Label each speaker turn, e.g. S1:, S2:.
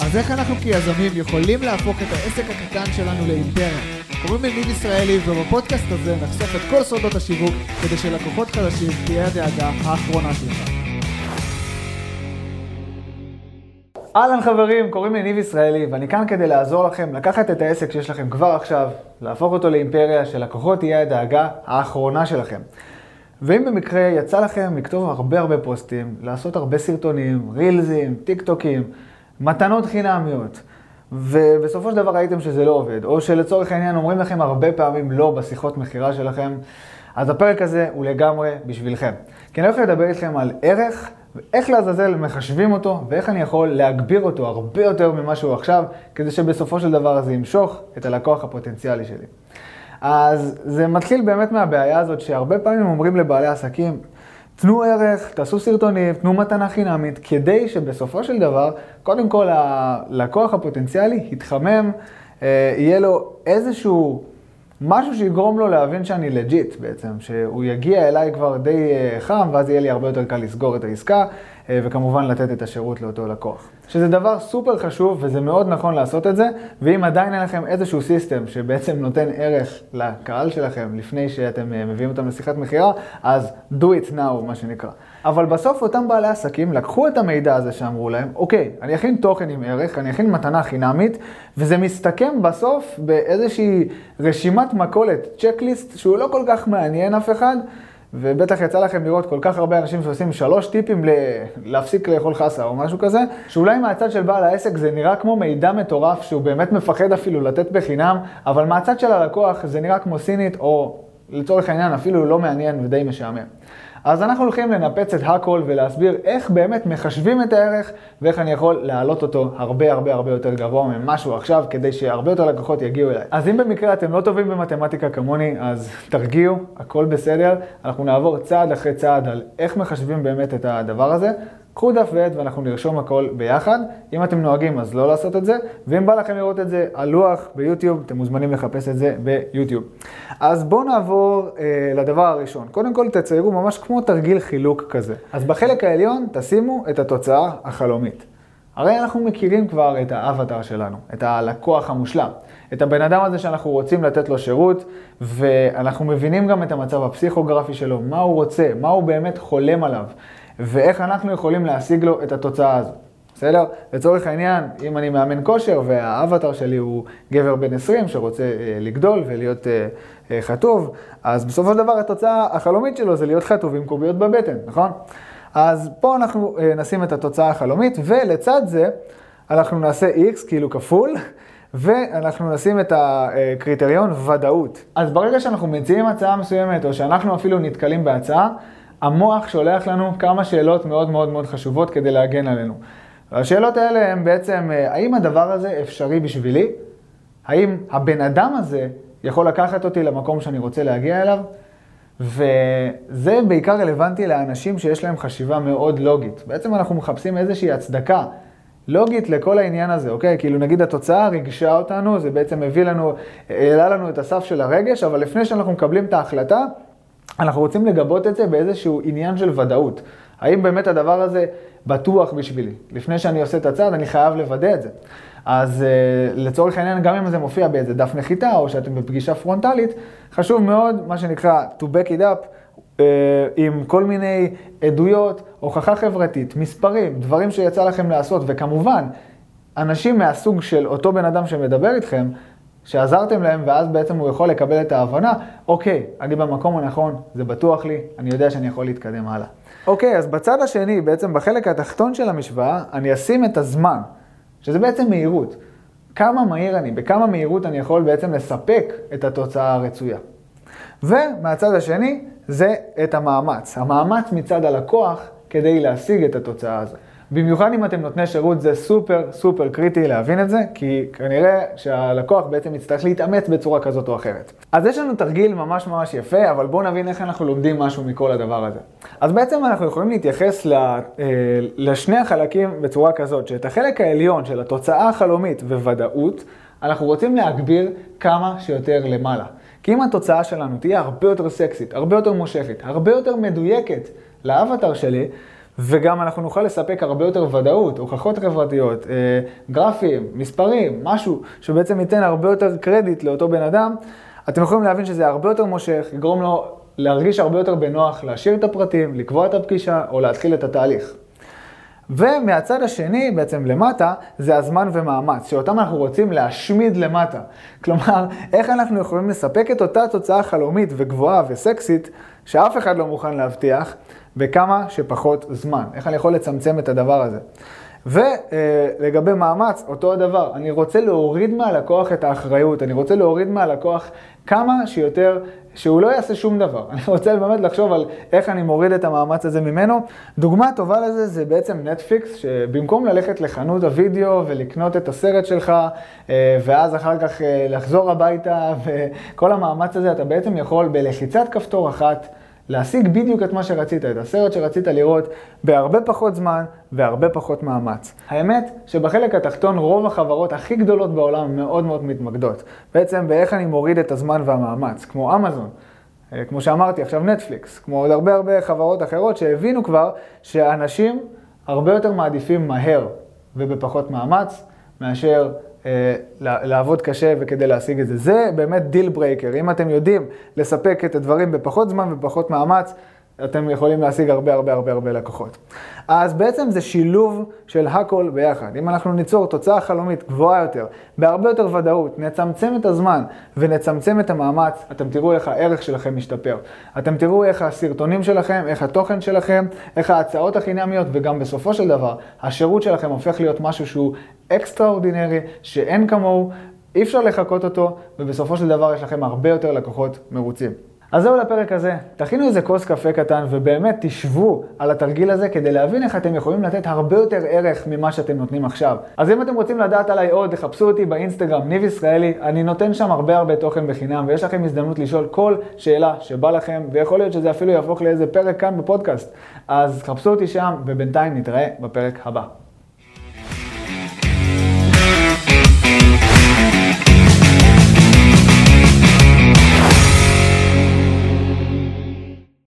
S1: אז איך אנחנו כיזמים יכולים להפוך את העסק הקטן שלנו לאימפריה? קוראים לי ניב ישראלי ובפודקאסט הזה נחשוף את כל סודות השיווק כדי שלקוחות חדשים תהיה הדאגה האחרונה שלך. אהלן חברים, קוראים לי ניב ישראלי ואני כאן כדי לעזור לכם לקחת את העסק שיש לכם כבר עכשיו, להפוך אותו לאימפריה שלקוחות תהיה הדאגה האחרונה שלכם. ואם במקרה יצא לכם לכתוב הרבה הרבה פוסטים, לעשות הרבה סרטונים, רילזים, טיק טוקים, מתנות חינמיות, ובסופו של דבר ראיתם שזה לא עובד, או שלצורך העניין אומרים לכם הרבה פעמים לא בשיחות מכירה שלכם, אז הפרק הזה הוא לגמרי בשבילכם. כי אני הולך לדבר איתכם על ערך, ואיך לעזאזל מחשבים אותו, ואיך אני יכול להגביר אותו הרבה יותר ממה שהוא עכשיו, כדי שבסופו של דבר זה ימשוך את הלקוח הפוטנציאלי שלי. אז זה מתחיל באמת מהבעיה הזאת שהרבה פעמים אומרים לבעלי עסקים, תנו ערך, תעשו סרטונים, תנו מתנה חינמית, כדי שבסופו של דבר, קודם כל הלקוח הפוטנציאלי יתחמם, אה, יהיה לו איזשהו משהו שיגרום לו להבין שאני legit בעצם, שהוא יגיע אליי כבר די אה, חם, ואז יהיה לי הרבה יותר קל לסגור את העסקה, וכמובן לתת את השירות לאותו לקוח. שזה דבר סופר חשוב, וזה מאוד נכון לעשות את זה, ואם עדיין אין לכם איזשהו system שבעצם נותן ערך לקהל שלכם לפני שאתם אה, מביאים אותם לשיחת מכירה, אז do it now, מה שנקרא. אבל בסוף אותם בעלי עסקים לקחו את המידע הזה שאמרו להם, אוקיי, אני אכין תוכן עם ערך, אני אכין מתנה חינמית, וזה מסתכם בסוף באיזושהי רשימת מכולת, צ'קליסט, שהוא לא כל כך מעניין אף אחד. ובטח יצא לכם לראות כל כך הרבה אנשים שעושים שלוש טיפים ל... להפסיק לאכול חסה או משהו כזה, שאולי מהצד של בעל העסק זה נראה כמו מידע מטורף שהוא באמת מפחד אפילו לתת בחינם, אבל מהצד של הלקוח זה נראה כמו סינית, או לצורך העניין אפילו לא מעניין ודי משעמם. אז אנחנו הולכים לנפץ את הכל ולהסביר איך באמת מחשבים את הערך ואיך אני יכול להעלות אותו הרבה הרבה הרבה יותר גבוה ממשהו עכשיו, כדי שהרבה יותר לקוחות יגיעו אליי. אז אם במקרה אתם לא טובים במתמטיקה כמוני, אז תרגיעו, הכל בסדר. אנחנו נעבור צעד אחרי צעד על איך מחשבים באמת את הדבר הזה. קחו דף ועט ואנחנו נרשום הכל ביחד. אם אתם נוהגים אז לא לעשות את זה, ואם בא לכם לראות את זה על לוח ביוטיוב, אתם מוזמנים לחפש את זה ביוטיוב. אז בואו נעבור אה, לדבר הראשון. קודם כל תציירו ממש כמו תרגיל חילוק כזה. אז בחלק העליון תשימו את התוצאה החלומית. הרי אנחנו מכירים כבר את האבטר שלנו, את הלקוח המושלם, את הבן אדם הזה שאנחנו רוצים לתת לו שירות, ואנחנו מבינים גם את המצב הפסיכוגרפי שלו, מה הוא רוצה, מה הוא באמת חולם עליו. ואיך אנחנו יכולים להשיג לו את התוצאה הזו. בסדר? לצורך העניין, אם אני מאמן כושר והאבטר שלי הוא גבר בן 20 שרוצה אה, לגדול ולהיות אה, אה, חטוב, אז בסופו של דבר התוצאה החלומית שלו זה להיות חטוב עם קוביות בבטן, נכון? אז פה אנחנו אה, נשים את התוצאה החלומית, ולצד זה אנחנו נעשה x כאילו כפול, ואנחנו נשים את הקריטריון ודאות. אז ברגע שאנחנו מציעים הצעה מסוימת, או שאנחנו אפילו נתקלים בהצעה, המוח שולח לנו כמה שאלות מאוד מאוד מאוד חשובות כדי להגן עלינו. השאלות האלה הן בעצם, אה, האם הדבר הזה אפשרי בשבילי? האם הבן אדם הזה יכול לקחת אותי למקום שאני רוצה להגיע אליו? וזה בעיקר רלוונטי לאנשים שיש להם חשיבה מאוד לוגית. בעצם אנחנו מחפשים איזושהי הצדקה לוגית לכל העניין הזה, אוקיי? כאילו נגיד התוצאה ריגשה אותנו, זה בעצם הביא לנו, העלה לנו את הסף של הרגש, אבל לפני שאנחנו מקבלים את ההחלטה, אנחנו רוצים לגבות את זה באיזשהו עניין של ודאות. האם באמת הדבר הזה בטוח בשבילי? לפני שאני עושה את הצעד, אני חייב לוודא את זה. אז uh, לצורך העניין, גם אם זה מופיע באיזה דף נחיתה, או שאתם בפגישה פרונטלית, חשוב מאוד, מה שנקרא to back it up, uh, עם כל מיני עדויות, הוכחה חברתית, מספרים, דברים שיצא לכם לעשות, וכמובן, אנשים מהסוג של אותו בן אדם שמדבר איתכם, שעזרתם להם, ואז בעצם הוא יכול לקבל את ההבנה, אוקיי, אני במקום הנכון, זה בטוח לי, אני יודע שאני יכול להתקדם הלאה. אוקיי, אז בצד השני, בעצם בחלק התחתון של המשוואה, אני אשים את הזמן, שזה בעצם מהירות. כמה מהיר אני, בכמה מהירות אני יכול בעצם לספק את התוצאה הרצויה. ומהצד השני, זה את המאמץ. המאמץ מצד הלקוח כדי להשיג את התוצאה הזאת. במיוחד אם אתם נותני שירות, זה סופר סופר קריטי להבין את זה, כי כנראה שהלקוח בעצם יצטרך להתאמץ בצורה כזאת או אחרת. אז יש לנו תרגיל ממש ממש יפה, אבל בואו נבין איך אנחנו לומדים משהו מכל הדבר הזה. אז בעצם אנחנו יכולים להתייחס אה, לשני החלקים בצורה כזאת, שאת החלק העליון של התוצאה החלומית וודאות, אנחנו רוצים להגביר כמה שיותר למעלה. כי אם התוצאה שלנו תהיה הרבה יותר סקסית, הרבה יותר מושכת, הרבה יותר מדויקת לאבטר שלי, וגם אנחנו נוכל לספק הרבה יותר ודאות, הוכחות חברתיות, אה, גרפים, מספרים, משהו שבעצם ייתן הרבה יותר קרדיט לאותו בן אדם, אתם יכולים להבין שזה הרבה יותר מושך, יגרום לו להרגיש הרבה יותר בנוח, להשאיר את הפרטים, לקבוע את הפגישה או להתחיל את התהליך. ומהצד השני, בעצם למטה, זה הזמן ומאמץ, שאותם אנחנו רוצים להשמיד למטה. כלומר, איך אנחנו יכולים לספק את אותה תוצאה חלומית וגבוהה וסקסית, שאף אחד לא מוכן להבטיח, בכמה שפחות זמן. איך אני יכול לצמצם את הדבר הזה. ולגבי מאמץ, אותו הדבר. אני רוצה להוריד מהלקוח את האחריות, אני רוצה להוריד מהלקוח כמה שיותר, שהוא לא יעשה שום דבר. אני רוצה באמת לחשוב על איך אני מוריד את המאמץ הזה ממנו. דוגמה טובה לזה זה בעצם נטפליקס, שבמקום ללכת לחנות הוידאו ולקנות את הסרט שלך, אה, ואז אחר כך אה, לחזור הביתה, וכל המאמץ הזה, אתה בעצם יכול בלחיצת כפתור אחת, להשיג בדיוק את מה שרצית, את הסרט שרצית לראות, בהרבה פחות זמן והרבה פחות מאמץ. האמת שבחלק התחתון רוב החברות הכי גדולות בעולם מאוד מאוד מתמקדות. בעצם באיך אני מוריד את הזמן והמאמץ, כמו אמזון. אה, כמו שאמרתי, עכשיו נטפליקס, כמו עוד הרבה הרבה חברות אחרות שהבינו כבר שאנשים הרבה יותר מעדיפים מהר ובפחות מאמץ מאשר אה, לעבוד קשה וכדי להשיג את זה. זה באמת deal breaker. אם אתם יודעים לספק את הדברים בפחות זמן ופחות מאמץ, אתם יכולים להשיג הרבה הרבה הרבה הרבה לקוחות. אז בעצם זה שילוב של הכל ביחד. אם אנחנו ניצור תוצאה חלומית גבוהה יותר, בהרבה יותר ודאות, נצמצם את הזמן ונצמצם את המאמץ, אתם תראו איך הערך שלכם משתפר. אתם תראו איך הסרטונים שלכם, איך התוכן שלכם, איך ההצעות החינמיות, וגם בסופו של דבר, השירות שלכם הופך להיות משהו שהוא אקסטרה אורדינרי, שאין כמוהו, אי אפשר לחקות אותו, ובסופו של דבר יש לכם הרבה יותר לקוחות מרוצים. אז זהו לפרק הזה. תכינו איזה כוס קפה קטן ובאמת תשבו על התרגיל הזה כדי להבין איך אתם יכולים לתת הרבה יותר ערך ממה שאתם נותנים עכשיו. אז אם אתם רוצים לדעת עליי עוד, תחפשו אותי באינסטגרם, ניב ישראלי, אני נותן שם הרבה הרבה תוכן בחינם ויש לכם הזדמנות לשאול כל שאלה שבא לכם ויכול להיות שזה אפילו יהפוך לאיזה פרק כאן בפודקאסט. אז חפשו אותי שם ובינתיים נתראה בפרק הבא.